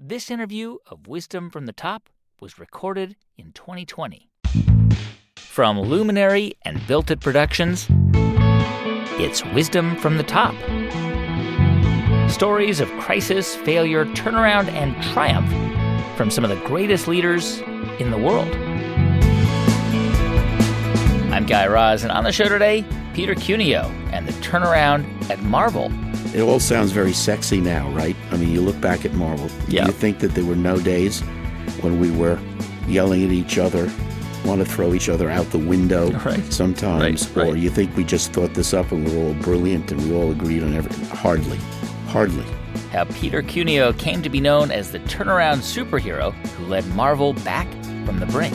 This interview of Wisdom from the Top was recorded in 2020. From Luminary and Built It Productions, it's Wisdom from the Top. Stories of crisis, failure, turnaround, and triumph from some of the greatest leaders in the world. I'm Guy Raz, and on the show today, Peter Cuneo and the turnaround at Marvel. It all sounds very sexy now, right? I mean, you look back at Marvel. Yeah. You think that there were no days when we were yelling at each other, want to throw each other out the window Right. sometimes, Right, right. or you think we just thought this up and we were all brilliant and we all agreed on everything. Hardly. Hardly. How Peter Cuneo came to be known as the turnaround superhero who led Marvel back from the brink.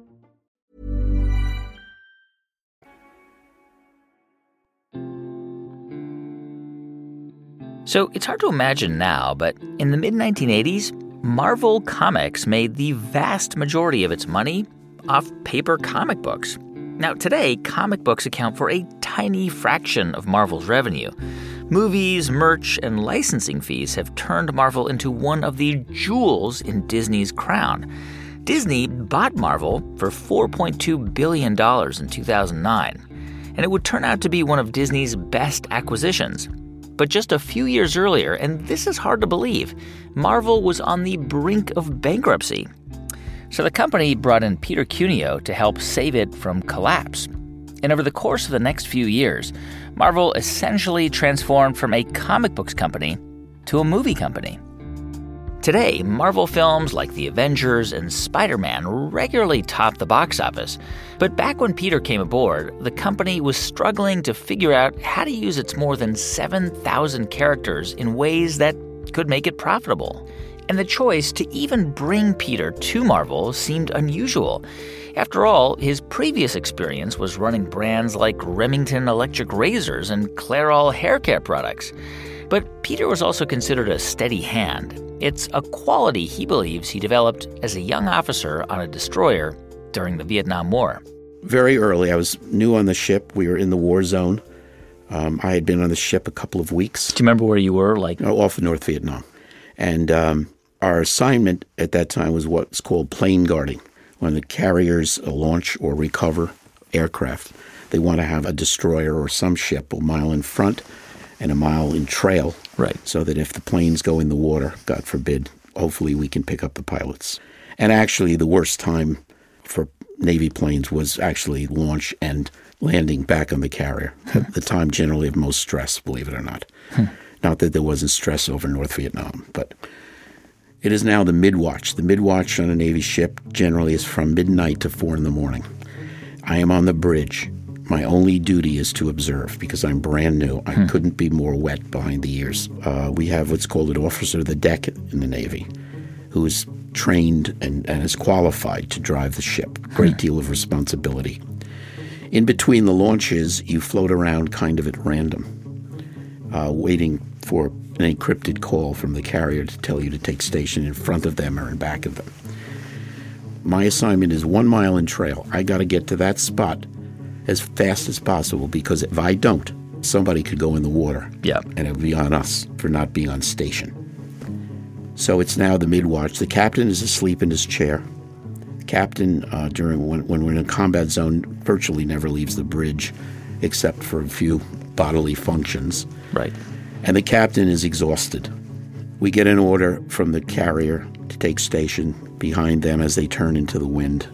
So it's hard to imagine now, but in the mid 1980s, Marvel Comics made the vast majority of its money off paper comic books. Now, today, comic books account for a tiny fraction of Marvel's revenue. Movies, merch, and licensing fees have turned Marvel into one of the jewels in Disney's crown. Disney bought Marvel for $4.2 billion in 2009, and it would turn out to be one of Disney's best acquisitions. But just a few years earlier, and this is hard to believe, Marvel was on the brink of bankruptcy. So the company brought in Peter Cuneo to help save it from collapse. And over the course of the next few years, Marvel essentially transformed from a comic books company to a movie company. Today, Marvel films like The Avengers and Spider Man regularly top the box office. But back when Peter came aboard, the company was struggling to figure out how to use its more than 7,000 characters in ways that could make it profitable. And the choice to even bring Peter to Marvel seemed unusual. After all, his previous experience was running brands like Remington electric razors and Clairol hair care products. But Peter was also considered a steady hand. It's a quality he believes he developed as a young officer on a destroyer during the Vietnam War. Very early, I was new on the ship. We were in the war zone. Um, I had been on the ship a couple of weeks. Do you remember where you were? Like, uh, off of North Vietnam. And um, our assignment at that time was what's called plane guarding. When the carriers launch or recover aircraft, they want to have a destroyer or some ship a mile in front and a mile in trail. Right. So that if the planes go in the water, God forbid, hopefully we can pick up the pilots. And actually, the worst time for Navy planes was actually launch and landing back on the carrier. the time generally of most stress, believe it or not. Hmm. Not that there wasn't stress over North Vietnam, but it is now the midwatch. The midwatch on a Navy ship generally is from midnight to four in the morning. I am on the bridge. My only duty is to observe because I'm brand new. I couldn't be more wet behind the ears. Uh, we have what's called an officer of the deck in the Navy who is trained and, and is qualified to drive the ship. Great deal of responsibility. In between the launches, you float around kind of at random, uh, waiting for an encrypted call from the carrier to tell you to take station in front of them or in back of them. My assignment is one mile in trail. I got to get to that spot as fast as possible because if I don't, somebody could go in the water. Yep. And it would be on us for not being on station. So it's now the midwatch. The captain is asleep in his chair. The captain, uh, during when, when we're in a combat zone, virtually never leaves the bridge except for a few bodily functions. right. and the captain is exhausted. We get an order from the carrier to take station behind them as they turn into the wind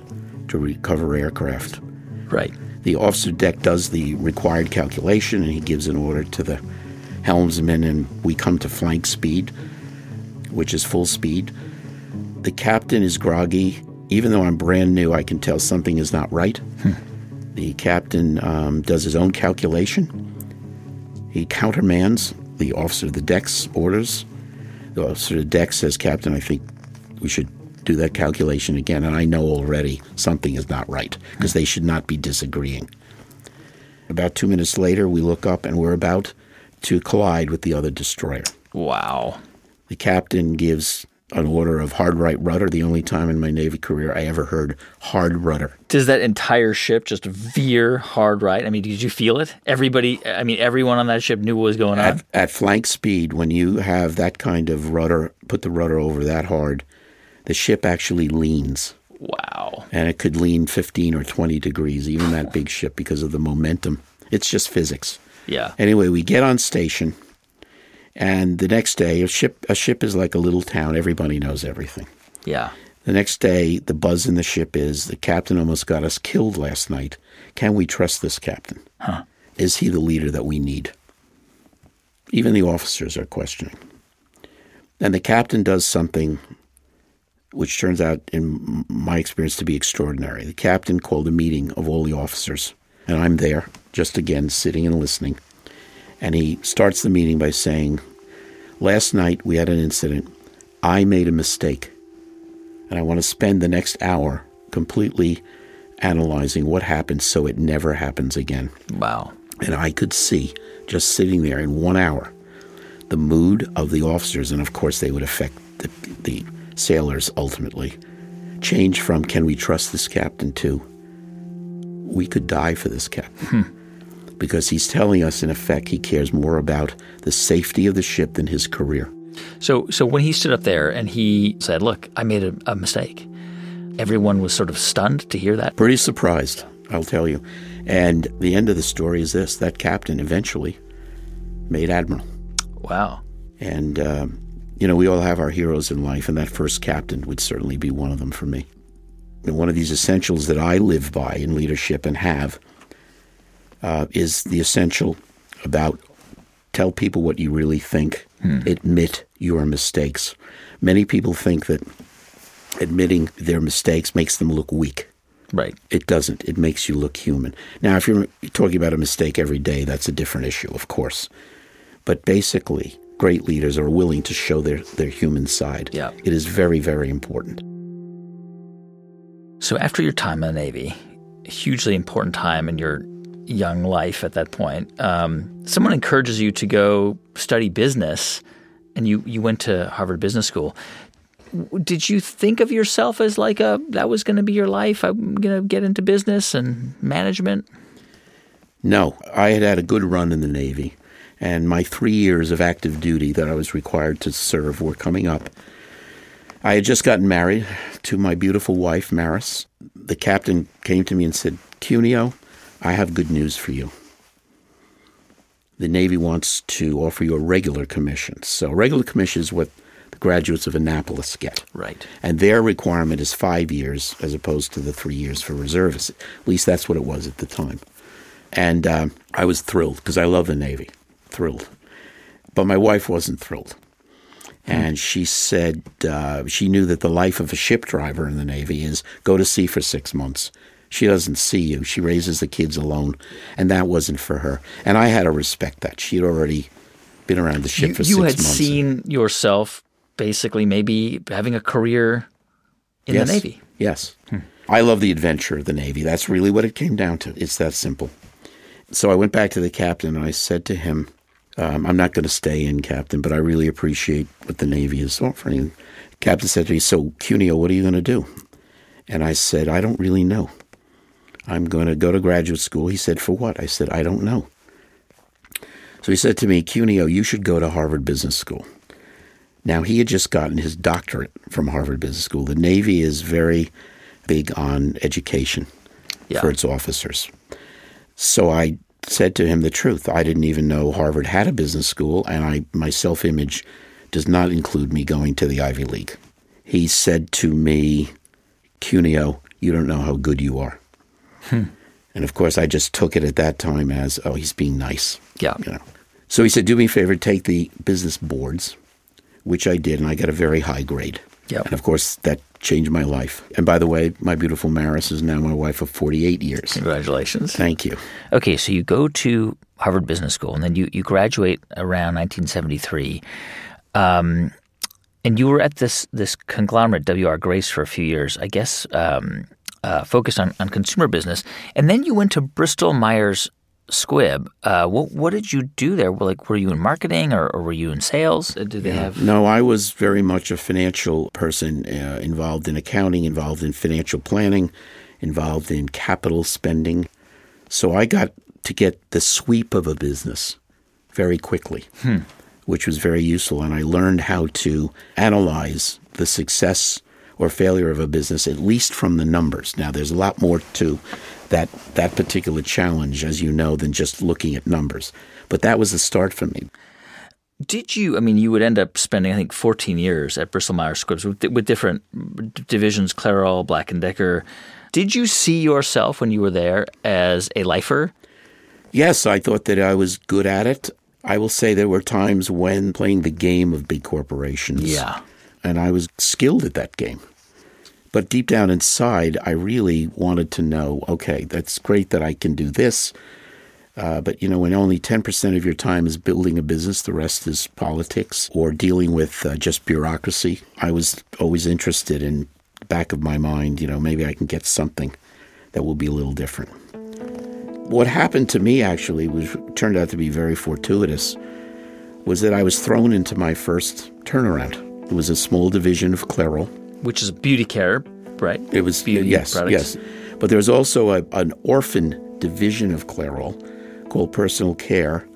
to recover aircraft. Right. The officer deck does the required calculation and he gives an order to the helmsman, and we come to flank speed, which is full speed. The captain is groggy. Even though I'm brand new, I can tell something is not right. The captain um, does his own calculation. He countermands the officer of the deck's orders. The officer of the deck says, Captain, I think we should do that calculation again. And I know already something is not right because they should not be disagreeing. About two minutes later, we look up and we're about to collide with the other destroyer. Wow. The captain gives an order of hard right rudder, the only time in my Navy career I ever heard hard rudder. Does that entire ship just veer hard right? I mean, did you feel it? Everybody, I mean, everyone on that ship knew what was going on. At, at flank speed, when you have that kind of rudder, put the rudder over that hard, the ship actually leans. Wow. And it could lean 15 or 20 degrees, even that big ship, because of the momentum. It's just physics. Yeah. Anyway, we get on station, and the next day, a ship a ship is like a little town. Everybody knows everything. Yeah. The next day, the buzz in the ship is the captain almost got us killed last night. Can we trust this captain? Huh. Is he the leader that we need? Even the officers are questioning. And the captain does something which turns out, in my experience, to be extraordinary. The captain called a meeting of all the officers, and I'm there, just again sitting and listening. And he starts the meeting by saying, Last night we had an incident. I made a mistake. And I want to spend the next hour completely analyzing what happened so it never happens again. Wow. And I could see, just sitting there in one hour, the mood of the officers, and of course they would affect the, the sailors ultimately, change from can we trust this captain to we could die for this captain. Because he's telling us, in effect, he cares more about the safety of the ship than his career. So, so when he stood up there and he said, "Look, I made a, a mistake," everyone was sort of stunned to hear that. Pretty surprised, I'll tell you. And the end of the story is this that captain eventually made admiral. Wow. And, um, you know, we all have our heroes in life, and that first captain would certainly be one of them for me. And one of these essentials that I live by in leadership and have uh, is the essential about tell people what you really think, admit your mistakes. Many people think that admitting their mistakes makes them look weak. Right. It doesn't. It makes you look human. Now, if you're talking about a mistake every day, that's a different issue, of course. But basically, great leaders are willing to show their, their human side. Yeah. It is very, very important. So after your time in the Navy, a hugely important time in your young life at that point, um, someone encourages you to go study business, and you you went to Harvard Business School. Did you think of yourself as like a that was going to be your life? I'm going to get into business and management. No, I had had a good run in the Navy, and my three years of active duty that I was required to serve were coming up. I had just gotten married to my beautiful wife, Maris. The captain came to me and said, Cuneo, I have good news for you. The Navy wants to offer you a regular commission. So, regular commission is what the graduates of Annapolis get. Right. And their requirement is five years as opposed to the three years for reservists. At least that's what it was at the time. And uh, I was thrilled because I love the Navy, thrilled. But my wife wasn't thrilled. And she said uh, she knew that the life of a ship driver in the Navy is go to sea for six months. She doesn't see you. She raises the kids alone. And that wasn't for her. And I had to respect that. She'd already been around the ship You, for you had months. seen yourself basically maybe having a career in yes. the Navy. Yes. I love the adventure of the Navy. That's really what it came down to. It's that simple. So I went back to the captain and I said to him, um, I'm not going to stay in, Captain, but I really appreciate what the Navy is offering. Captain said to me, So, Cuneo, what are you going to do? And I said, I don't really know. I'm going to go to graduate school. He said, For what? I said, I don't know. So he said to me, Cuneo, you should go to Harvard Business School. Now, he had just gotten his doctorate from Harvard Business School. The Navy is very big on education Yeah. for its officers. So I said to him the truth. I didn't even know Harvard had a business school, and I my self image does not include me going to the Ivy League. He said to me, Cuneo, you don't know how good you are. Hmm. And of course, I just took it at that time as, oh, he's being nice. Yeah. You know. So he said, do me a favor, take the business boards, which I did, and I got a very high grade. Yep. And of course, that changed my life. And by the way, my beautiful Maris is now my wife of 48 years. Congratulations. Thank you. Okay, so you go to Harvard Business School, and then you, you graduate around 1973. Um, and you were at this this conglomerate, W.R. Grace, for a few years, I guess, um, uh, focused on, on consumer business. And then you went to Bristol Myers Squibb. Uh, what, what did you do there? Like, were you in marketing or, or were you in sales? Uh, Did they have? No, I was very much a financial person uh, involved in accounting, involved in financial planning, involved in capital spending. So I got to get the sweep of a business very quickly, which was very useful. And I learned how to analyze the success or failure of a business, at least from the numbers. Now, there's a lot more to that, that particular challenge, as you know, than just looking at numbers. But that was the start for me. Did you? I mean, you would end up spending, I think, 14 years at Bristol Myers Squibb with, with different divisions, Clairol, Black and Decker. Did you see yourself when you were there as a lifer? Yes, I thought that I was good at it. I will say there were times when playing the game of big corporations. Yeah. And I was skilled at that game. But deep down inside, I really wanted to know okay, that's great that I can do this. Uh, but, you know, when only 10% of your time is building a business, the rest is politics or dealing with uh, just bureaucracy, I was always interested in back of my mind, you know, maybe I can get something that will be a little different. What happened to me actually was turned out to be very fortuitous was that I was thrown into my first turnaround. It was a small division of Clairol. Which is beauty care, right? It was beauty yes, products. yes. But there was also a, an orphan division of Clairol called personal care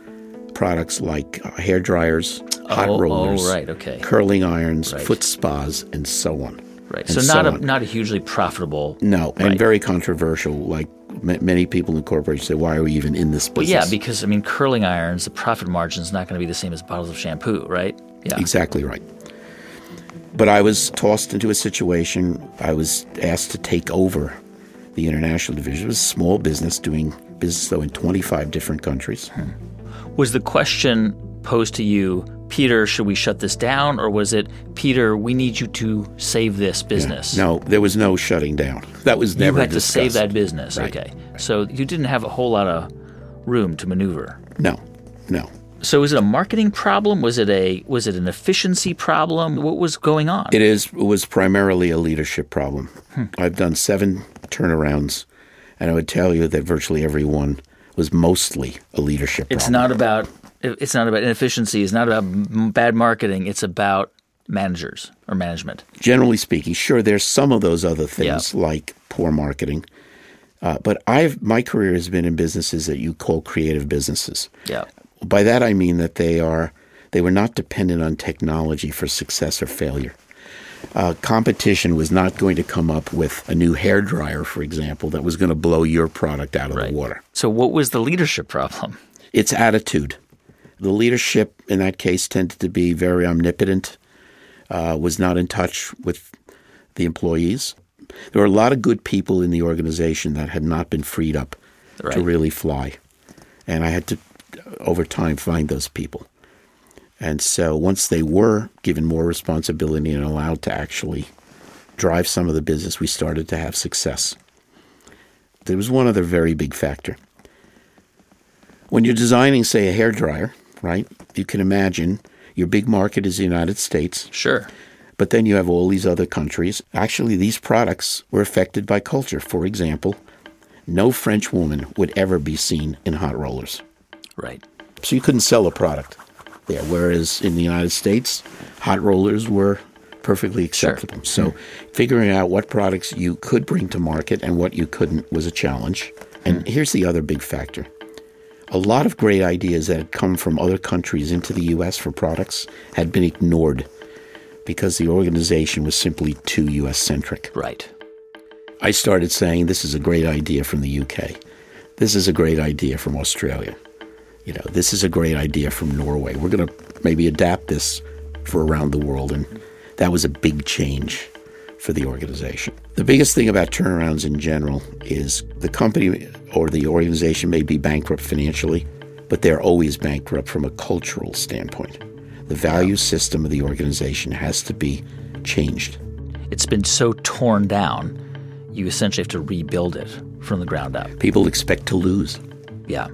products like uh, hair dryers, hot Oh, oh, rollers, right, okay. curling irons, Right. foot spas, and so on. Right. So not a on. not a hugely profitable. no, and Right. very controversial. Like ma- many people in corporations say, "Why are we even in this Well, business?" yeah, because I mean, curling irons, the profit margin is not going to be the same as bottles of shampoo, right? Yeah. Exactly right. But I was tossed into a situation. I was asked to take over the international division. It was a small business doing business, though, in 25 different countries. Hmm. Was the question posed to you, Peter, should we shut this down, or was it, Peter, we need you to save this business? No, there was no shutting down. That was never you had to save that business. Right. Okay, so you didn't have a whole lot of room to maneuver. No, no. So was it a marketing problem? Was it a was it an efficiency problem? What was going on? It is it was primarily a leadership problem. I've done seven turnarounds, and I would tell you that virtually every one was mostly a leadership It's problem. not about it's not about inefficiency. It's not about bad marketing. It's about managers or management. generally speaking, sure, there's some of those other things like poor marketing. Uh, but I've my career has been in businesses that you call creative businesses. Yeah. By that I mean that they are they were not dependent on technology for success or failure. Uh, competition was not going to come up with a new hair dryer, for example, that was going to blow your product out of Right. the water. So what was the leadership problem? It's attitude. The leadership in that case tended to be very omnipotent, uh, was not in touch with the employees. There were a lot of good people in the organization that had not been freed up to really fly. And I had to, over time, find those people. And so once they were given more responsibility and allowed to actually drive some of the business, we started to have success. There was one other very big factor. When you're designing, say, a hair dryer, right? You can imagine your big market is the United States, Sure. but then you have all these other countries. Actually, these products were affected by culture. For example, no French woman would ever be seen in hot rollers. Right. So you couldn't sell a product there. Whereas in the United States, hot rollers were perfectly acceptable. So mm-hmm. figuring out what products you could bring to market and what you couldn't was a challenge. And mm-hmm. here's the other big factor. A lot of great ideas that had come from other countries into the US for products had been ignored because the organization was simply too US centric. Right. I started saying this is a great idea from the UK. this is a great idea from Australia. You know, this is a great idea from Norway. We're going to maybe adapt this for around the world. And that was a big change for the organization. The biggest thing about turnarounds in general is the company or the organization may be bankrupt financially, but they're always bankrupt from a cultural standpoint. The value system of the organization has to be changed. It's been so torn down, you essentially have to rebuild it from the ground up. People expect to lose. Yeah.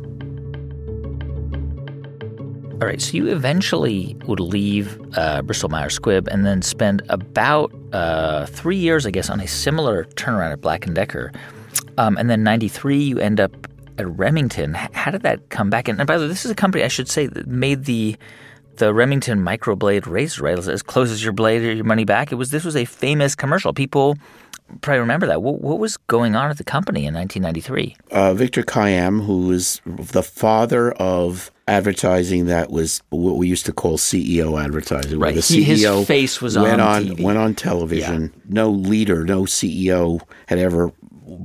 All right, so you eventually would leave uh, Bristol Myers Squibb and then spend about uh, three years, I guess, on a similar turnaround at Black and Decker, um, and then '93 you end up at Remington. How did that come back? And, and by the way, this is a company I should say that made the the Remington microblade razor, right? As close as your blade or your money back. It was this was a famous commercial. People probably remember that. What, what was going on at the company in 1993? Uh, Victor Kiam, who was the father of advertising that was what we used to call CEO advertising. Right. The He- his CEO face was went on on TV. went on television. No leader, no CEO had ever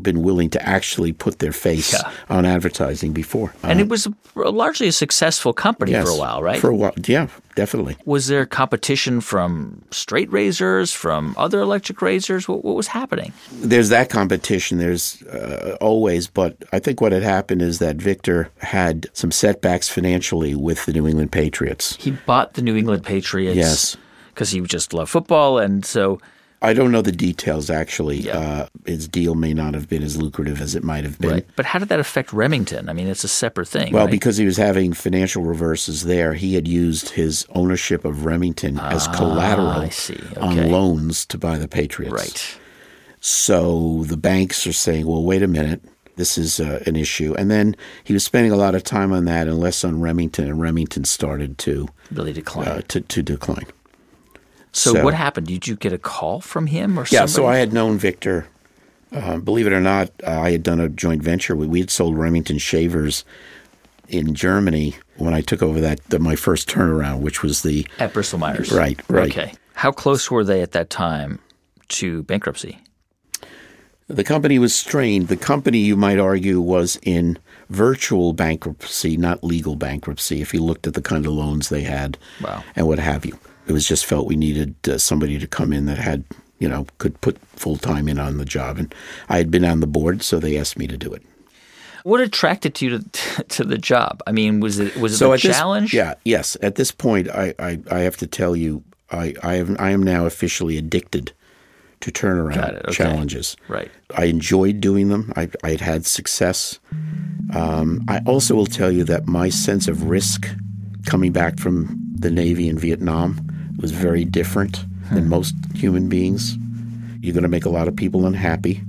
been willing to actually put their face Yeah. on advertising before. And it was largely a successful company Yes, for a while, right? For a while, yeah, definitely. was there competition from straight razors, from other electric razors? What, what was happening? There's that competition. There's uh, always, but I think what had happened is that Victor had some setbacks financially with the New England Patriots. He bought the New England Patriots. Yes. Because he just loved football. And so, I don't know the details actually. Yeah. Uh, his deal may not have been as lucrative as it might have been. right. But how did that affect Remington? I mean, it's a separate thing. Well, right? because he was having financial reverses there, he had used his ownership of Remington as collateral Ah, I see. Okay. on loans to buy the Patriots. Right. So the banks are saying, well, wait a minute. This is uh, an issue. And then he was spending a lot of time on that and less on Remington, and Remington started to, Really declined. uh, to, to decline. So, so- what happened? Did you get a call from him or Yeah, somebody? so I had known Victor. Uh, believe it or not, uh, I had done a joint venture. We, we had sold Remington shavers in Germany when I took over that the, my first turnaround, which was the At Bristol Myers. Right, right. Okay. How close were they at that time to bankruptcy? the company was strained. The company, you might argue, was in virtual bankruptcy, not legal bankruptcy. If you looked at the kind of loans they had, Wow. and what have you, it was just felt we needed uh, somebody to come in that had you know could put full time in on the job, and I had been on the board, so they asked me to do it. What attracted you to, to the job? I mean, was it was it so the at this- challenge? yeah, yes. At this point, I, I, I have to tell you, I, I, am, I am now officially addicted to turnaround okay. challenges. Right. I enjoyed doing them. I, I had had success. Um, I also will tell you that my sense of risk coming back from the Navy in Vietnam was very different Hmm. than most human beings. You're going to make a lot of people unhappy,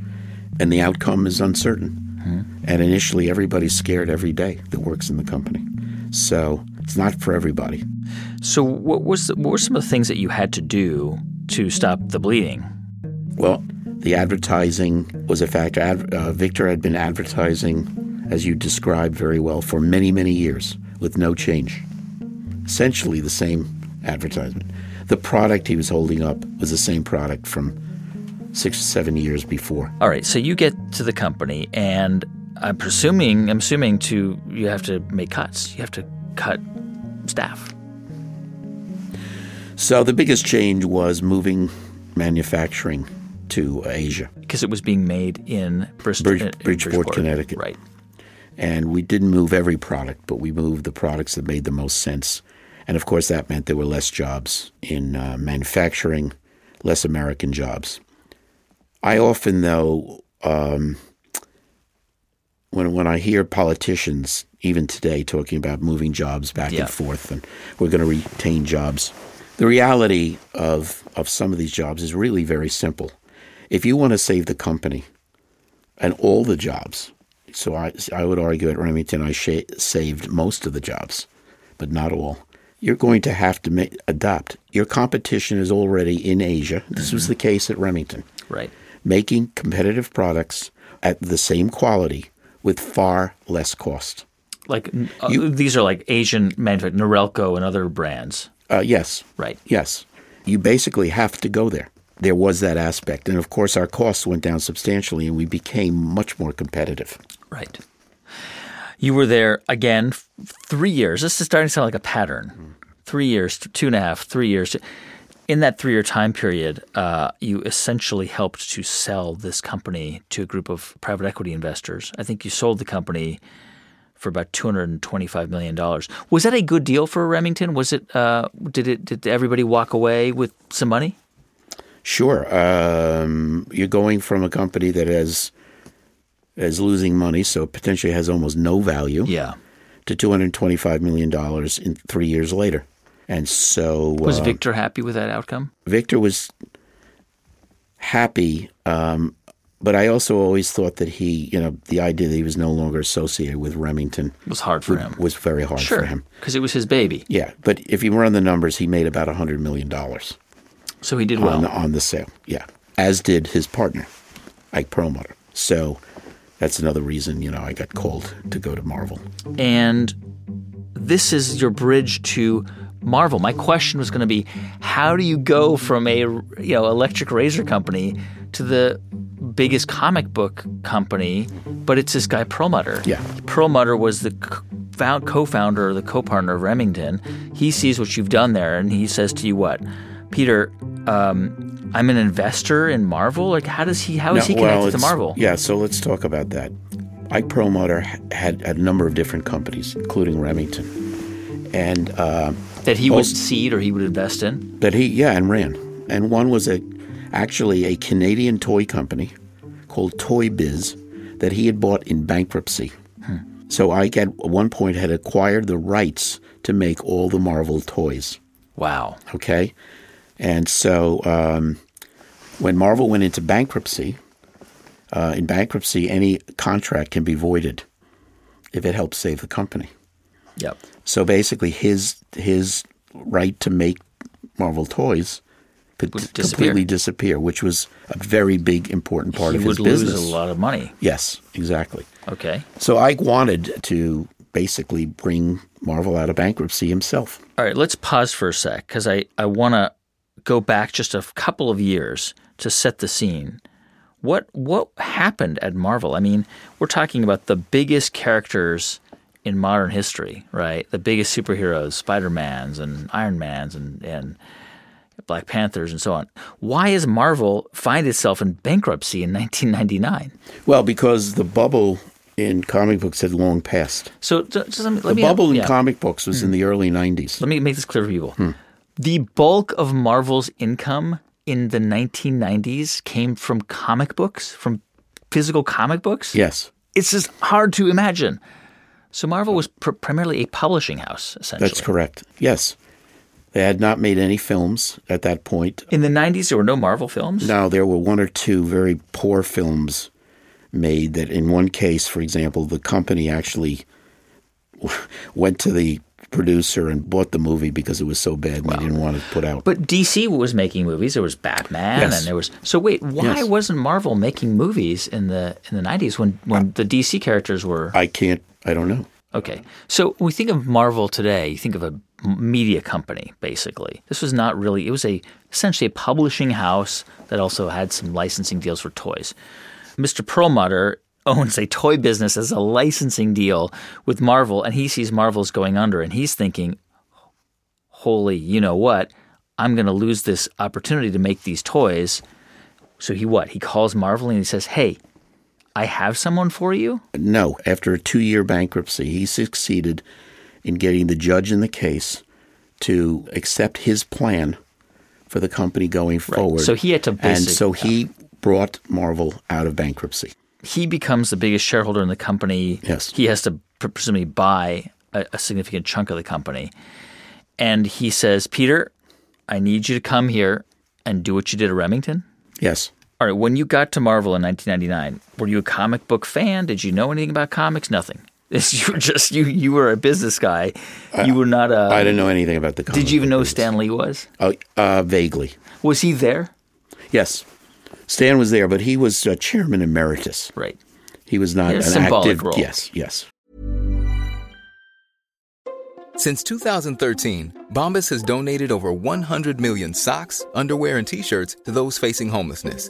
and the outcome is uncertain. Hmm. And initially, everybody's scared every day that works in the company. So it's not for everybody. So, what was what were some of the things that you had to do to stop the bleeding? Well, the advertising was a factor. Ad, uh, Victor had been advertising, as you described very well, for many, many years with no change. Essentially the same advertisement. The product he was holding up was the same product from six seven years before. All right, so you get to the company, and I'm presuming, I'm assuming to you have to make cuts. You have to cut staff. So the biggest change was moving manufacturing to Asia. because it was being made in Bristol, Bridge- in Bridgeport, Connecticut. Right. And we didn't move every product, but we moved the products that made the most sense. And of course, that meant there were less jobs in uh, manufacturing, less American jobs. I often, though, um, when when I hear politicians, even today, talking about moving jobs back Yeah. and forth, and we're going to retain jobs, the reality of of some of these jobs is really very simple. If you want to save the company and all the jobs, so I I would argue at Remington I sh- saved most of the jobs, but not all. You're going to have to ma- adapt. Your competition is already in Asia. This was the case at Remington Right. making competitive products at the same quality with far less cost. Like uh, these are like Asian manufactured Norelco and other brands. Uh, yes, Right. yes. You basically have to go there. There was that aspect. And of course, our costs went down substantially and we became much more competitive. Right. You were there again f- three years. This is starting to sound like a pattern. Three years, two and a half, three years. In that three year time period, uh, you essentially helped to sell this company to a group of private equity investors. I think you sold the company for about two hundred and twenty-five million dollars. Was that a good deal for Remington? Was it? Uh, did it? Did everybody walk away with some money? Sure. Um, you're going from a company that has is losing money, so potentially has almost no value, Yeah. to 225 million dollars in three years later. And so Was uh, Victor happy with that outcome? Victor was happy, um, but I also always thought that he, you know, the idea that he was no longer associated with Remington was hard for him. was very hard Sure, for him. because it was his baby. Yeah, but if you run the numbers, he made about hundred million dollars So he did on well. the, on the sale. Yeah, as did his partner, Ike Perlmutter. So that's another reason, you know, I got called to go to Marvel. and this is your bridge to Marvel. My question was going to be, how do you go from a you know electric razor company to the biggest comic book company? But it's this guy Perlmutter. Yeah. Perlmutter was the co-founder, or the co-partner of Remington. He sees what you've done there, and he says to you, "What, Peter? Um, I'm an investor in Marvel. Like, how does he? How is he No, connected well, to Marvel? Yeah, so let's talk about that. Ike Perlmutter had a number of different companies, including Remington, and uh, That he would seed or he would invest in? that he yeah, and ran. And one was a actually a Canadian toy company called Toy Biz that he had bought in bankruptcy. So Ike at one point had acquired the rights to make all the Marvel toys. Wow. Okay. And so um, when Marvel went into bankruptcy, uh, in bankruptcy, any contract can be voided if it helps save the company. Yep. So basically, his his right to make Marvel toys could disappear. completely disappear, which was a very big, important part he of would his lose business. a lot of money. Yes, exactly. Okay. So Ike wanted to basically bring Marvel out of bankruptcy himself. All right, let's pause for a sec because I, I want to go back just a couple of years to set the scene. What what happened at Marvel? I mean, we're talking about the biggest characters in modern history, right? The biggest superheroes, Spider Mans and Iron Mans and, and Black Panthers and so on. Why is Marvel find itself in bankruptcy in 1999? Well, because the bubble in comic books had long passed. So ju- just let me, let The bubble in yeah. comic books was in hmm. the early 90s. Let me make this clear for people. Hmm. The bulk of Marvel's income in the 1990s came from comic books, from physical comic books. Yes, It's just hard to imagine. So Marvel was pr- primarily a publishing house, essentially. that's correct. Yes. They had not made any films at that point. In the 90s, there were no Marvel films. Now, there were one or two very poor films made that, in one case, for example, the company actually went to the producer and bought the movie because it was so bad and they didn't want to put out. But DC was making movies. There was Batman, Yes. and there was. So wait, why Yes. wasn't Marvel making movies in the in the 90s when when the DC characters were? I can't, I don't know. Okay. So when we think of Marvel today, you think of a media company, basically. This was not really, it was a essentially a publishing house that also had some licensing deals for toys. Mr. Perlmutter owns a toy business as a licensing deal with Marvel, and he sees Marvel's going under, and he's thinking, holy, you know what? I'm going to lose this opportunity to make these toys. So he what? He calls Marvel and he says, hey, I have someone for you? No, after a two year bankruptcy, he succeeded in getting the judge in the case to accept his plan for the company going forward. So he had to And so he brought Marvel out of bankruptcy. He becomes the biggest shareholder in the company. Yes. He has to presumably buy a, a significant chunk of the company. And he says, Peter, I need you to come here and do what you did at Remington. Yes. All right, when you got to Marvel in 1999, were you a comic book fan? Did you know anything about comics? Nothing. You were just you. You were a business guy. You were not a. I didn't know anything about the comic did you even know business. Stan Lee was? Uh, uh, vaguely. Was he there? Yes. Stan was there, but he was uh, chairman emeritus. Right. He was not He had a an symbolic active. role. Yes, yes. Since 2013, Bombas has donated over 100 million socks, underwear, and t shirts to those facing homelessness.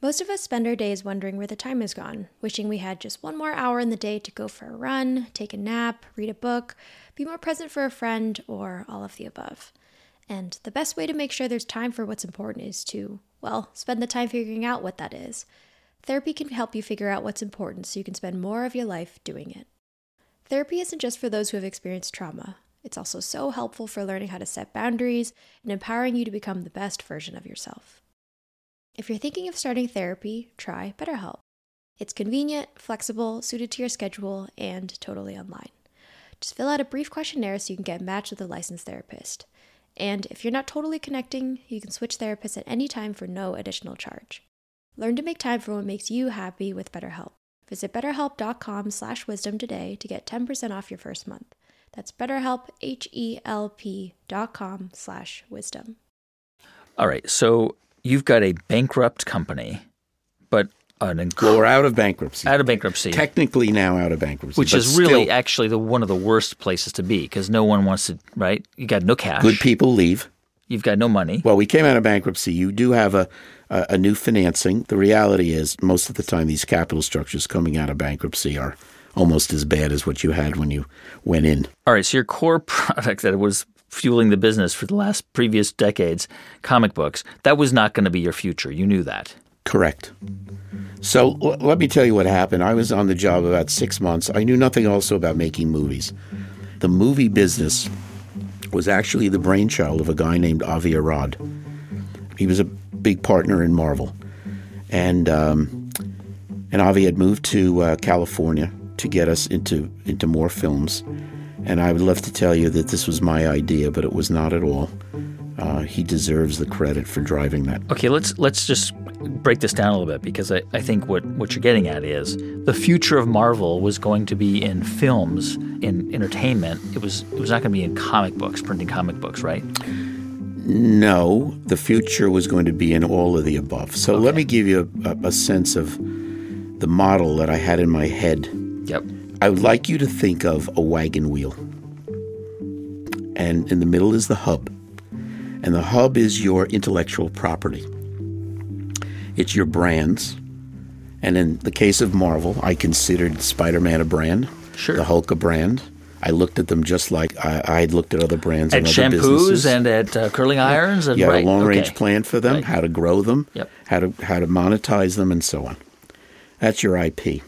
Most of us spend our days wondering where the time has gone, wishing we had just one more hour in the day to go for a run, take a nap, read a book, be more present for a friend, or all of the above. And the best way to make sure there's time for what's important is to, well, spend the time figuring out what that is. Therapy can help you figure out what's important so you can spend more of your life doing it. Therapy isn't just for those who have experienced trauma. It's also so helpful for learning how to set boundaries and empowering you to become the best version of yourself. If you're thinking of starting therapy, try BetterHelp. It's convenient, flexible, suited to your schedule, and totally online. Just fill out a brief questionnaire so you can get matched with a licensed therapist. And if you're not totally connecting, you can switch therapists at any time for no additional charge. Learn to make time for what makes you happy with BetterHelp. Visit betterhelp.com slash wisdom today to get 10% off your first month. That's betterhelp, H-E-L-P dot com slash wisdom. All right, so you've got a bankrupt company, but an Well, we're out of bankruptcy. out of bankruptcy, Technically now out of bankruptcy. which is really still, actually the one of the worst places to be because no one wants to. Right? You got no cash. good people leave. You've got no money. Well, we came out of bankruptcy. You do have a, a, a new financing. The reality is, most of the time, these capital structures coming out of bankruptcy are almost as bad as what you had when you went in. All right, so your core product that was fueling the business for the last previous decades, comic books, that was not going to be your future. You knew that. Correct. So l- let me tell you what happened. I was on the job about six months. I knew nothing also about making movies. The movie business was actually the brainchild of a guy named Avi Arad. He was a big partner in Marvel, and um, and Avi had moved to uh, California to get us into into more films. And I would love to tell you that this was my idea, but it was not at all. Uh, he deserves the credit for driving that. Okay, let's let's just break this down a little bit because I, I think what, what you're getting at is the future of Marvel was going to be in films, in entertainment. It was it was not going to be in comic books, printing comic books, right? No, the future was going to be in all of the above. So let me give you a, a, a sense of the model that I had in my head. Yep. I would like you to think of a wagon wheel. And in the middle is the hub. And the hub is your intellectual property. It's your brands. And in the case of Marvel, I considered Spider Man a brand, Sure. the Hulk a brand. I looked at them just like I, had looked at other brands At and other shampoos businesses. and at uh, curling irons and You had right, a long range okay. plan for them, Right. how to grow them, Yep. how to how to monetize them, and so on. That's your IP.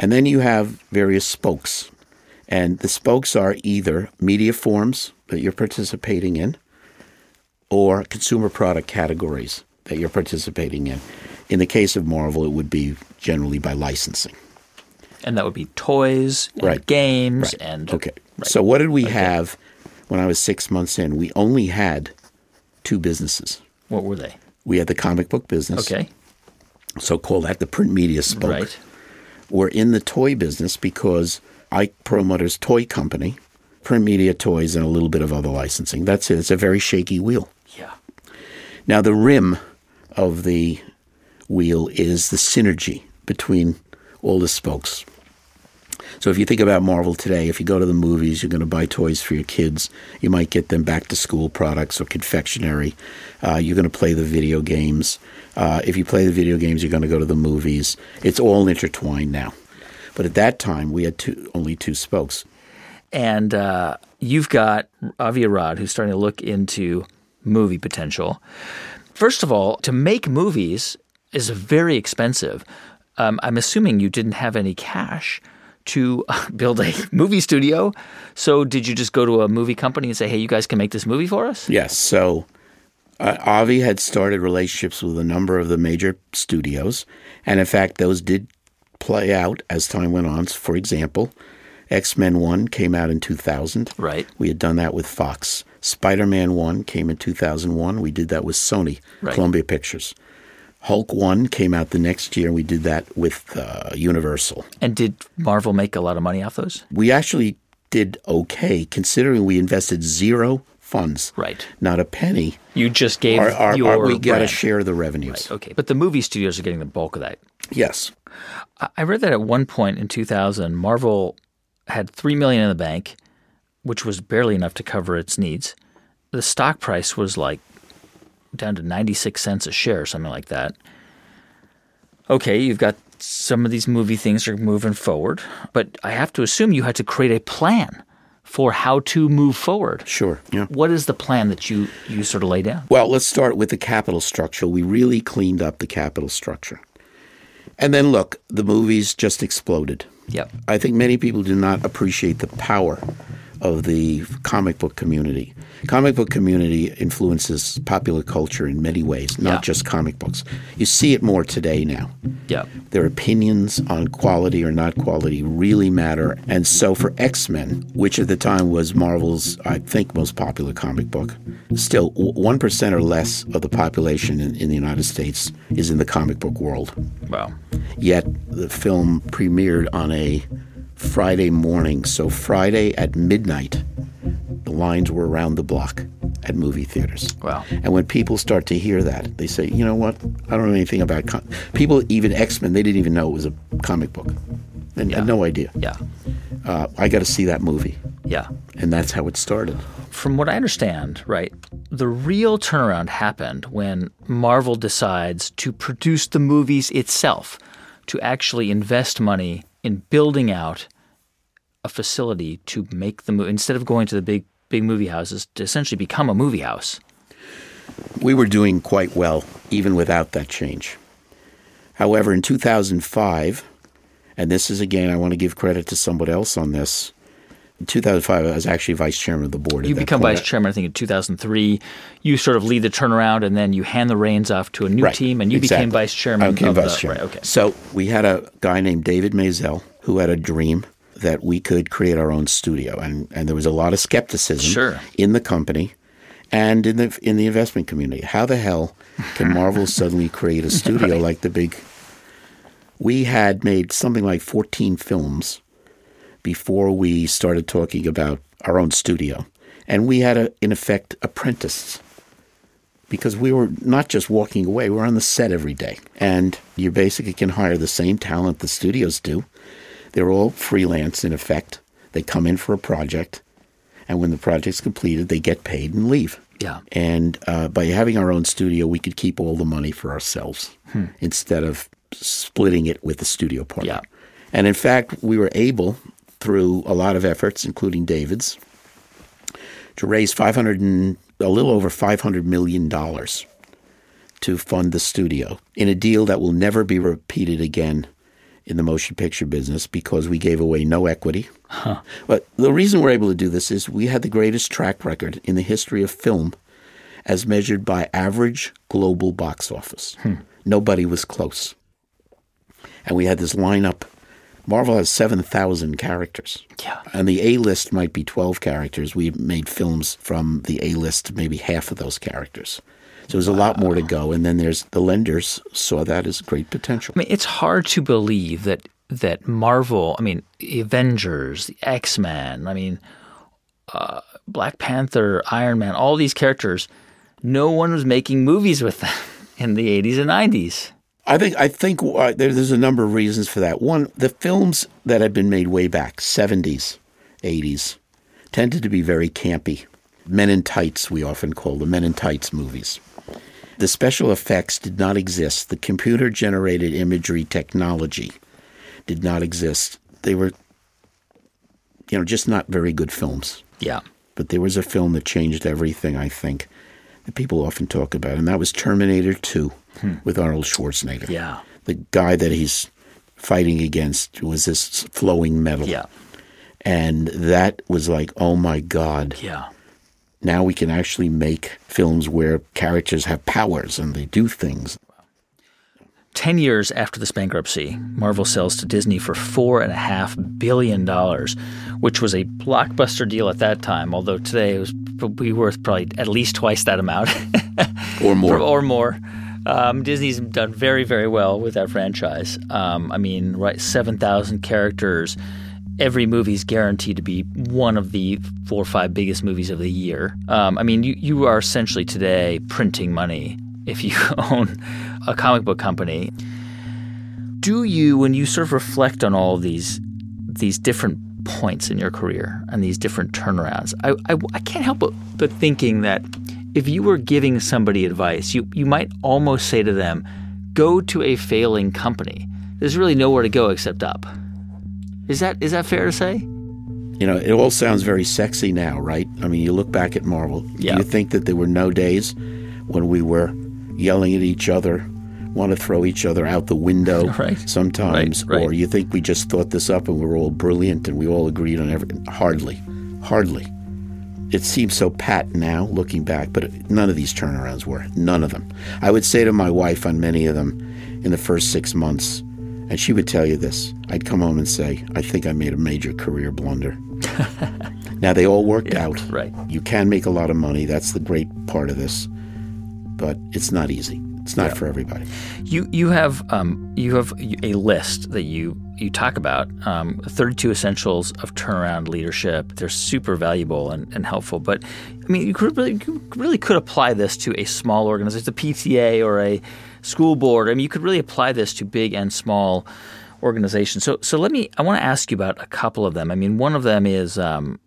And then you have various spokes. And the spokes are either media forms that you're participating in or consumer product categories that you're participating in. In the case of Marvel, it would be generally by licensing. And that would be toys, and Right. games, Right. and okay. right. So what did we have when I was six months in? We only had two businesses. what were they? We had the comic book business. Okay, So call that the print media spoke. right. We're in the toy business because Ike Perlmutter's toy company, print media toys, and a little bit of other licensing. That's it. It's a very shaky wheel. Yeah. Now, the rim of the wheel is the synergy between all the spokes. So if you think about Marvel today, if you go to the movies, you're going to buy toys for your kids. You might get them back to school products or confectionery. Uh, you're going to play the video games. Uh, if you play the video games, you're going to go to the movies. It's all intertwined now. But at that time, we had two, only two spokes. And uh, you've got Avi Arad, who's starting to look into movie potential. First of all, to make movies is very expensive. Um, I'm assuming you didn't have any cash to build a movie studio. So did you just go to a movie company and say, "Hey, you guys can make this movie for us"? Yes. So uh, Avi had started relationships with a number of the major studios. And in fact, those did play out as time went on. For example, X Men 1 came out in 2000. Right. We had done that with Fox. Spider Man 1 came in 2001. We did that with Sony, Right. Columbia Pictures. Hulk 1 came out the next year. And we did that with uh, Universal. And did Marvel make a lot of money off those? We actually did okay considering we invested zero funds. Right. Not a penny. You just gave Our, our, your our- we got to share the revenues. Okay, but the movie studios are getting the bulk of that. Yes. I- I read that at one point in 2000, Marvel had three million in the bank, which was barely enough to cover its needs. The stock price was like down to 96 cents a share, something like that. Okay, you've got some of these movie things are moving forward, but I have to assume you had to create a plan for how to move forward. Sure. Yeah. What is the plan that you you sort of lay down? Well, let's start with the capital structure. We really cleaned up the capital structure. And then look, the movies just exploded. Yep. I think many people do not appreciate the power of the comic book community. Comic book community influences popular culture in many ways, not Yeah. just comic books. You see it more today now. Yep. Their opinions on quality or not quality really matter. And so for X Men, which at the time was Marvel's, I think, most popular comic book, still 1% or less of the population in, in the United States is in the comic book world. Wow. Yet the film premiered on a Friday morning. So Friday at midnight, the lines were around the block at movie theaters. Wow. And when people start to hear that, they say, you know what? I don't know anything about com-. people. Even X Men, they didn't even know it was a comic book. And Yeah. had no idea. Yeah. Uh, I got to see that movie, Yeah. and that's how it started. from what I understand, right, the real turnaround happened when Marvel decides to produce the movies itself, to actually invest money in building out a facility to make the movie instead of going to the big big movie houses to essentially become a movie house. We were doing quite well even without that change. However, in 2005, and this is again, I want to give credit to somebody else on this. In 2005, I was actually vice chairman of the board. You become vice chairman, I think, in 2003. You sort of lead the turnaround, and then you hand the reins off to a new Right, team, and you became vice chairman. I became of vice the, chairman. Right, okay. So we had a guy named David Maisel who had a dream that we could create our own studio, and, and there was a lot of skepticism Sure. in the company and in the in the investment community. How the hell can Marvel suddenly create a studio like the big? We had made something like fourteen films before we started talking about our own studio, and we had a, in effect apprentices because we were not just walking away, we were on the set every day. And you basically can hire the same talent the studios do. They're all freelance in effect. They come in for a project, and when the project's completed, they get paid and leave. Yeah. And uh, by having our own studio, we could keep all the money for ourselves instead of splitting it with the studio partner. Yeah. And in fact, we were able, through a lot of efforts, including David's, to raise 500 and a little over 500 million dollars to fund the studio in a deal that will never be repeated again in the motion picture business because we gave away no equity. But the reason we're able to do this is we had the greatest track record in the history of film as measured by average global box office. Hmm. Nobody was close. And we had this lineup. Marvel has 7,000 characters. Yeah. And the A list might be 12 characters. We made films from the A list, maybe half of those characters. So there's a lot more to go. And then there's the lenders saw that as great potential. I mean, it's hard to believe that that Marvel, I mean, Avengers, the X Men, I mean, uh, Black Panther, Iron Man, all these characters, no one was making movies with them in the 80s and 90s. I think I think uh, there, there's a number of reasons for that. One, the films that had been made way back, 70s, 80s, tended to be very campy. Men in tights, we often call them men in tights movies. The special effects did not exist. The computer generated imagery technology did not exist. They were, you know, just not very good films. Yeah. But there was a film that changed everything, I think, that people often talk about, and that was Terminator 2 Hmm. with Arnold Schwarzenegger. Yeah. The guy that he's fighting against was this flowing metal. Yeah. And that was like, oh my God. Yeah. Now we can actually make films where characters have powers and they do things. 10 years after this bankruptcy, Marvel sells to Disney for $4.5 billion, which was a blockbuster deal at that time, although today it was probably worth probably at least twice that amount Or more. or more. Um, Disney's done very, very well with that franchise. Um, I mean, right, 7,000 characters. Every movie's guaranteed to be one of the four or five biggest movies of the year. Um, I mean, you, you are essentially today printing money if you own a comic book company. Do you, when you sort of reflect on all of these these different points in your career and these different turnarounds, I, I, I can't help but, but thinking that if you were giving somebody advice, you, you might almost say to them, go to a failing company. There's really nowhere to go except up. Is that is that fair to say? You know, it all sounds very sexy now, right? I mean, you look back at Marvel. Yeah. Do you think that there were no days when we were yelling at each other, want to throw each other out the window Right. sometimes? Right, right. Or you think we just thought this up and we were all brilliant and we all agreed on everything? Hardly. Hardly. It seems so pat now, looking back, but none of these turnarounds were. None of them. I would say to my wife on many of them in the first six months, and she would tell you this. I'd come home and say, I think I made a major career blunder. now, they all worked out. right. You can make a lot of money. That's the great part of this. But it's not easy. It's not for everybody. You you have um, you have a list that you you talk about um, 32 essentials of turnaround leadership. They're super valuable and, and helpful. But I mean, you could really you really could apply this to a small organization, a PTA or a school board. I mean, you could really apply this to big and small organizations. So so let me. I want to ask you about a couple of them. I mean, one of them is. Um,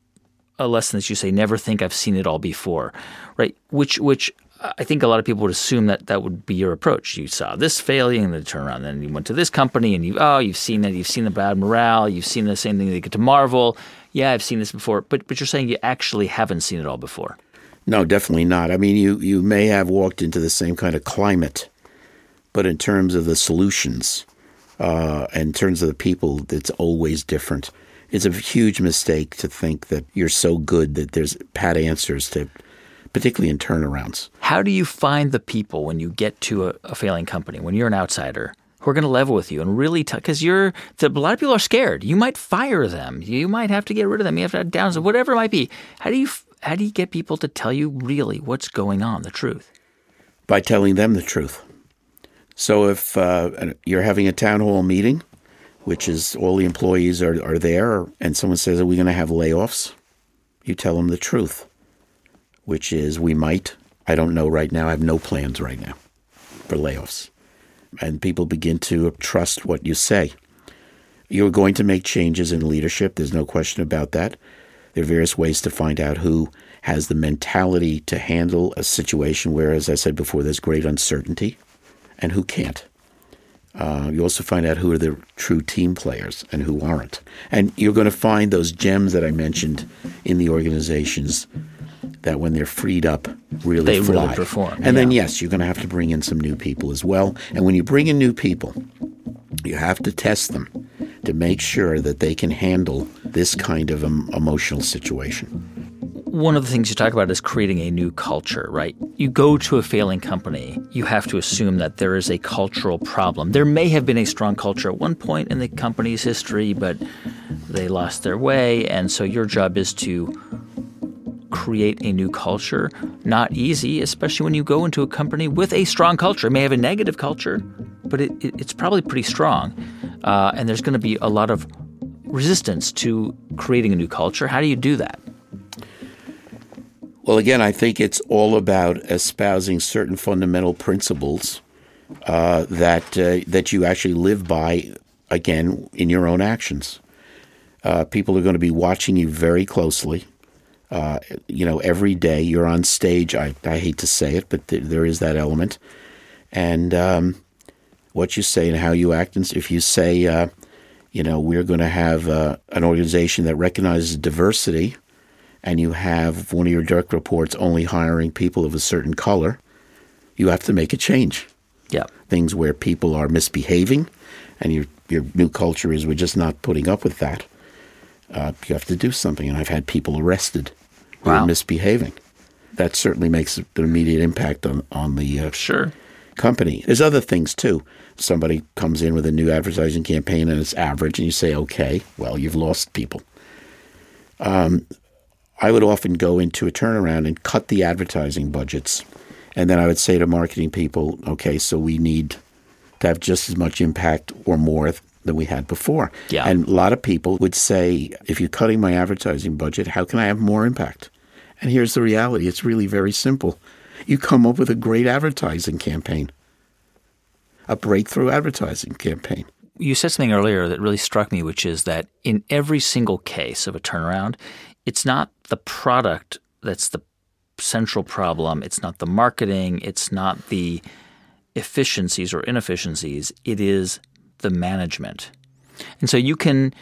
a lesson that you say, never think I've seen it all before, right? Which, which I think a lot of people would assume that that would be your approach. You saw this failing and then turn around, then you went to this company and you, oh, you've seen that, you've seen the bad morale, you've seen the same thing they get to Marvel. Yeah, I've seen this before, but but you're saying you actually haven't seen it all before. No, definitely not. I mean, you, you may have walked into the same kind of climate, but in terms of the solutions, uh, in terms of the people, it's always different. It's a huge mistake to think that you're so good that there's pat answers to, particularly in turnarounds. How do you find the people when you get to a, a failing company, when you're an outsider, who are going to level with you and really, because you're, the, a lot of people are scared. You might fire them. You might have to get rid of them. You have to have downs, whatever it might be. How do you, how do you get people to tell you really what's going on, the truth? by telling them the truth. So if uh, you're having a town hall meeting, which is all the employees are, are there, and someone says, Are we going to have layoffs? You tell them the truth, which is, We might. I don't know right now. I have no plans right now for layoffs. And people begin to trust what you say. You're going to make changes in leadership. There's no question about that. There are various ways to find out who has the mentality to handle a situation where, as I said before, there's great uncertainty and who can't. Uh, you also find out who are the true team players and who aren't. And you're going to find those gems that I mentioned in the organizations that when they're freed up really They really fly. perform, And then yes, you're going to have to bring in some new people as well. And when you bring in new people, you have to test them to make sure that they can handle this kind of emotional situation. one of the things you talk about is creating a new culture, right? You go to a failing company, you have to assume that there is a cultural problem. There may have been a strong culture at one point in the company's history, but they lost their way. And so your job is to create a new culture. Not easy, especially when you go into a company with a strong culture. It may have a negative culture, but it, it, it's probably pretty strong. Uh, and there's going to be a lot of resistance to creating a new culture. How do you do that? Well, again, I think it's all about espousing certain fundamental principles uh, that uh, that you actually live by. Again, in your own actions, uh, people are going to be watching you very closely. Uh, you know, every day you're on stage. I, I hate to say it, but th- there is that element, and um, what you say and how you act. And if you say, uh, you know, we're going to have uh, an organization that recognizes diversity and you have one of your direct reports only hiring people of a certain color, you have to make a change. Yeah. Things where people are misbehaving, and your your new culture is we're just not putting up with that. Uh, you have to do something, and I've had people arrested Wow. are misbehaving. That certainly makes an immediate impact on on the uh, Sure. company. There's other things too. Somebody comes in with a new advertising campaign and it's average, and you say, okay, well, you've lost people. Um, I would often go into a turnaround and cut the advertising budgets And then I would say to marketing people, okay, so we need to have just as much impact or more than we had before. Yeah. And a lot of people would say, if you're cutting my advertising budget, how can I have more impact? And here's the reality it's really very simple. You come up with a great advertising campaign, a breakthrough advertising campaign. You said something earlier that really struck me, which is that in every single case of a turnaround, it's not the product that's the central problem. It's not the marketing. It's not the efficiencies or inefficiencies. It is the management. And so you can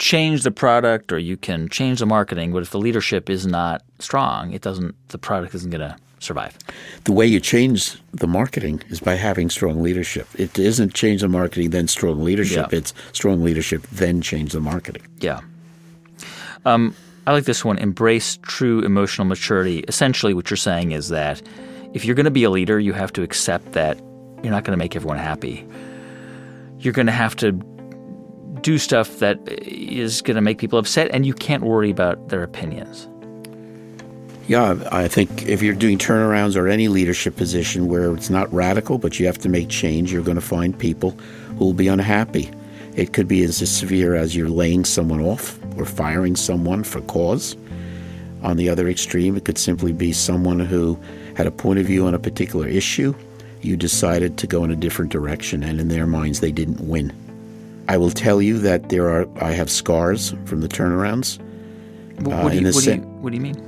change the product or you can change the marketing, but if the leadership is not strong, it doesn't the product isn't going to survive. The way you change the marketing is by having strong leadership. It isn't change the marketing then strong leadership. Yeah. It's strong leadership then change the marketing. Yeah. Um, I like this one. Embrace true emotional maturity. Essentially, what you're saying is that if you're going to be a leader, you have to accept that you're not going to make everyone happy. You're going to have to do stuff that is going to make people upset, and you can't worry about their opinions. Yeah, I think if you're doing turnarounds or any leadership position where it's not radical, but you have to make change, you're going to find people who will be unhappy. It could be as severe as you're laying someone off or firing someone for cause. On the other extreme, it could simply be someone who had a point of view on a particular issue. You decided to go in a different direction, and in their minds, they didn't win. I will tell you that there are. I have scars from the turnarounds. What, Uh, what, do, you, what, do, you, what do you mean?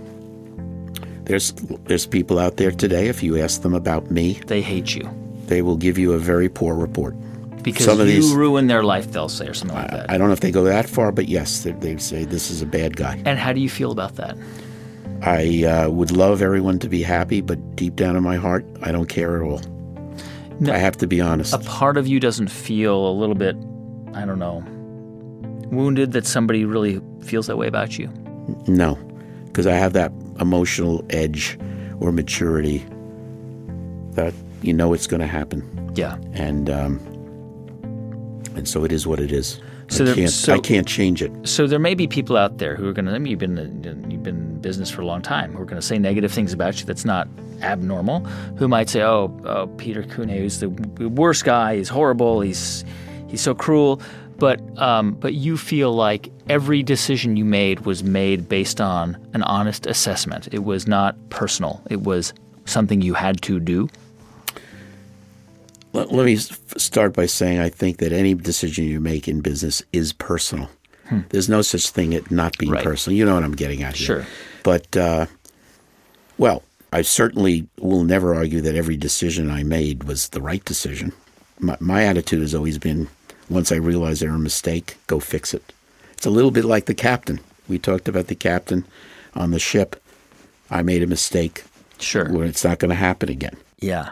There's there's people out there today. If you ask them about me, They hate you they will give you a very poor report. because Some of you these- ruin their life. They'll say or something like that. I don't know if they go that far, but yes, they, they say this is a bad guy. and how do you feel about that? I uh, would love everyone to be happy, but deep down in my heart, I don't care at all. No. I have to be honest. a part of you doesn't feel a little bit, I don't know, wounded that somebody really feels that way about you? No, because I have that emotional edge or maturity that you know it's going to happen, Yeah. and um, and so it is what it is. So I there- can't so- I can't change it. So there may be people out there who are going to. I mean, you've been you've been in business for a long time. Who are going to say negative things about you that's not abnormal. Who might say, "Oh, oh Peter Cuneo is the worst guy. He's horrible. He's he's so cruel." But um, but you feel like every decision you made was made based on an honest assessment. It was not personal. It was something you had to do. Let, let me start by saying I think that any decision you make in business is personal. There's no such thing as not being Hmm. Right. personal. You know what I'm getting at here. Sure. But, uh, well, I certainly will never argue that every decision I made was the right decision. My, my attitude has always been once I realize they're a mistake, go fix it. It's a little bit like the captain. We talked about the captain on the ship. I made a mistake. Sure. Well, it's not going to happen again. Yeah.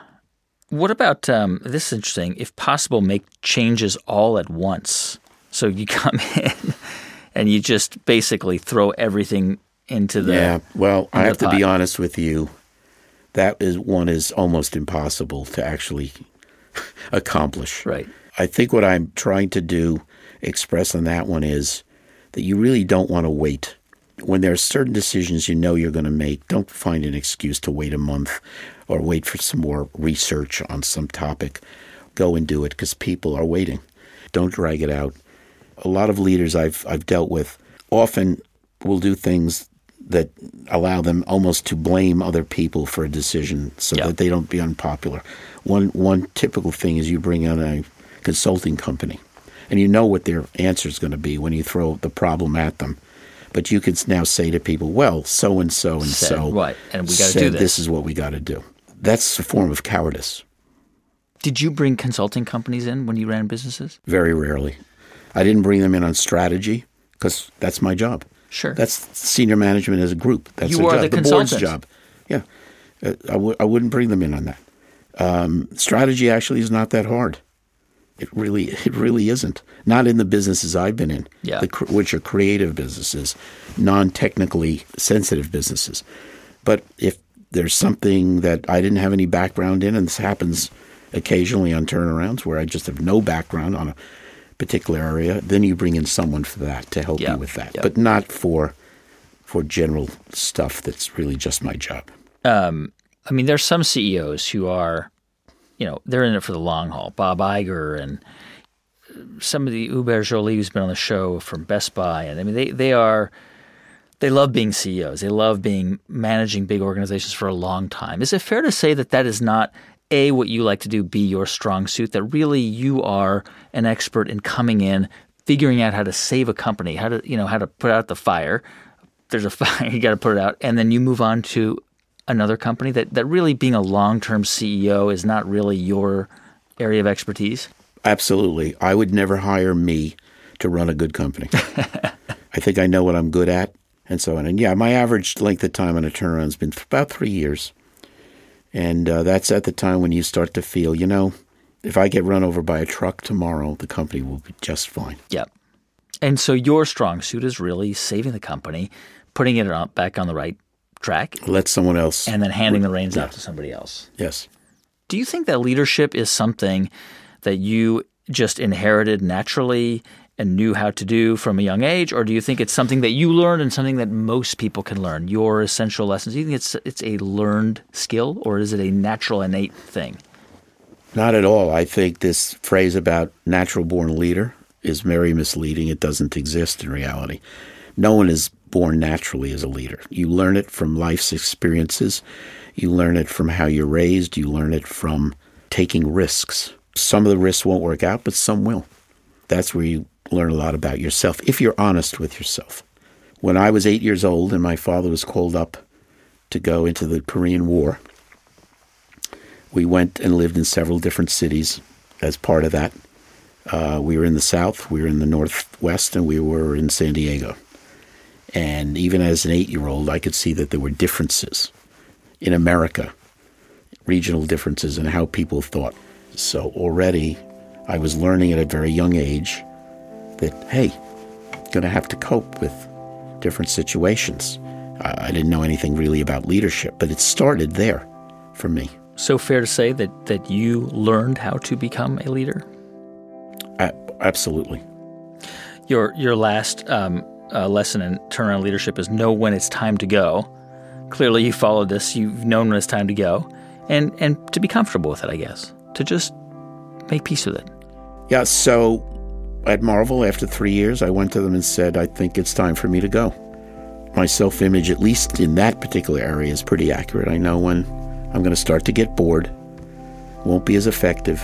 What about um, this? Is interesting. If possible, make changes all at once. So you come in and you just basically throw everything into the. Yeah. Well, I have the to be honest with you. That is one is almost impossible to actually accomplish. Right. I think what I'm trying to do, express on that one, is that you really don't want to wait. When there are certain decisions you know you're going to make, don't find an excuse to wait a month or wait for some more research on some topic. Go and do it because people are waiting. Don't drag it out. A lot of leaders I've I've dealt with often will do things that allow them almost to blame other people for a decision so Yeah. that they don't be unpopular. One one typical thing is you bring in a consulting company and you know what their answer is going to be when you throw the problem at them. But you can now say to people, well, so and so and Said, so right, and we gotta do this. this is what we got to do. That's a form of cowardice. Did you bring consulting companies in when you ran businesses? Very rarely. I didn't bring them in on strategy because that's my job. Sure. That's senior management as a group. That's You are job. the board's job. Yeah, Uh, I w- I wouldn't bring them in on that. Um, strategy actually is not that hard. It really, it really isn't. Not in the businesses I've been in, Yeah. the, which are creative businesses, non-technically sensitive businesses. But if there's something that I didn't have any background in, and this happens occasionally on turnarounds where I just have no background on a particular area, then you bring in someone for that to help Yeah. you with that, Yeah. but not for for general stuff that's really just my job. Um, I mean, there's some CEOs who are, you know, they're in it for the long haul. Bob Iger and some of the Hubert Joly who's been on the show from Best Buy, and I mean, they they are they love being CEOs. They love being managing big organizations for a long time. Is it fair to say that that is not a what you like to do, b your strong suit? That really you are an expert in coming in, figuring out how to save a company, how to you know how to put out the fire. There's a fire, you got to put it out, and then you move on to another company. That that really being a long term CEO is not really your area of expertise. Absolutely. I would never hire me to run a good company. I think I know what I'm good at and so on. And yeah, my average length of time on a turnaround has been about three years. And uh, that's at the time when you start to feel, you know, if I get run over by a truck tomorrow, the company will be just fine. Yep. And so your strong suit is really saving the company, putting it on, back on the right track. Let someone else. And then handing the reins yeah. off to somebody else. Yes. Do you think that leadership is something that you just inherited naturally and knew how to do from a young age, or do you think it's something that you learned and something that most people can learn? Your essential lessons. Do you think it's it's a learned skill, or is it a natural, innate thing? Not at all. I think this phrase about natural born leader is very misleading. It doesn't exist in reality. No one is born naturally as a leader. You learn it from life's experiences. You learn it from how you're raised. You learn it from taking risks. Some of the risks won't work out, but some will. That's where you learn a lot about yourself if you're honest with yourself. When I was eight years old and my father was called up to go into the Korean War, we went and lived in several different cities as part of that. Uh, we were in the South, we were in the Northwest, and we were in San Diego. And even as an eight year old, I could see that there were differences in America, regional differences in how people thought. So already I was learning at a very young age that, hey, going to have to cope with different situations. I didn't know anything really about leadership, but it started there for me. So fair to say that, that you learned how to become a leader? Uh, absolutely. Your your last um, uh, lesson in turnaround leadership is know when it's time to go. Clearly, you followed this. You've known when it's time to go, and and to be comfortable with it, I guess. To just make peace with it. Yeah. So at Marvel, after three years, I went to them and said, I think it's time for me to go. My self image, at least in that particular area, is pretty accurate. I know when I'm going to start to get bored, won't be as effective,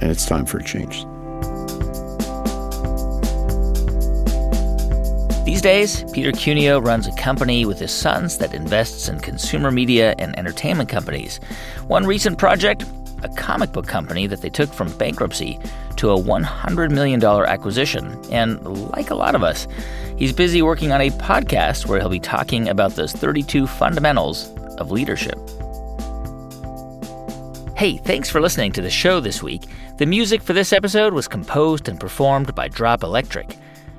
and it's time for a change. These days, Peter Cuneo runs a company with his sons that invests in consumer media and entertainment companies. One recent project a comic book company that they took from bankruptcy to a $100 million acquisition. And like a lot of us, he's busy working on a podcast where he'll be talking about those 32 fundamentals of leadership. Hey, thanks for listening to the show this week. The music for this episode was composed and performed by Drop Electric.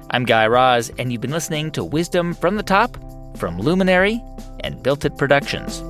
I'm Guy Raz, and you've been listening to Wisdom from the Top from Luminary and Built It Productions.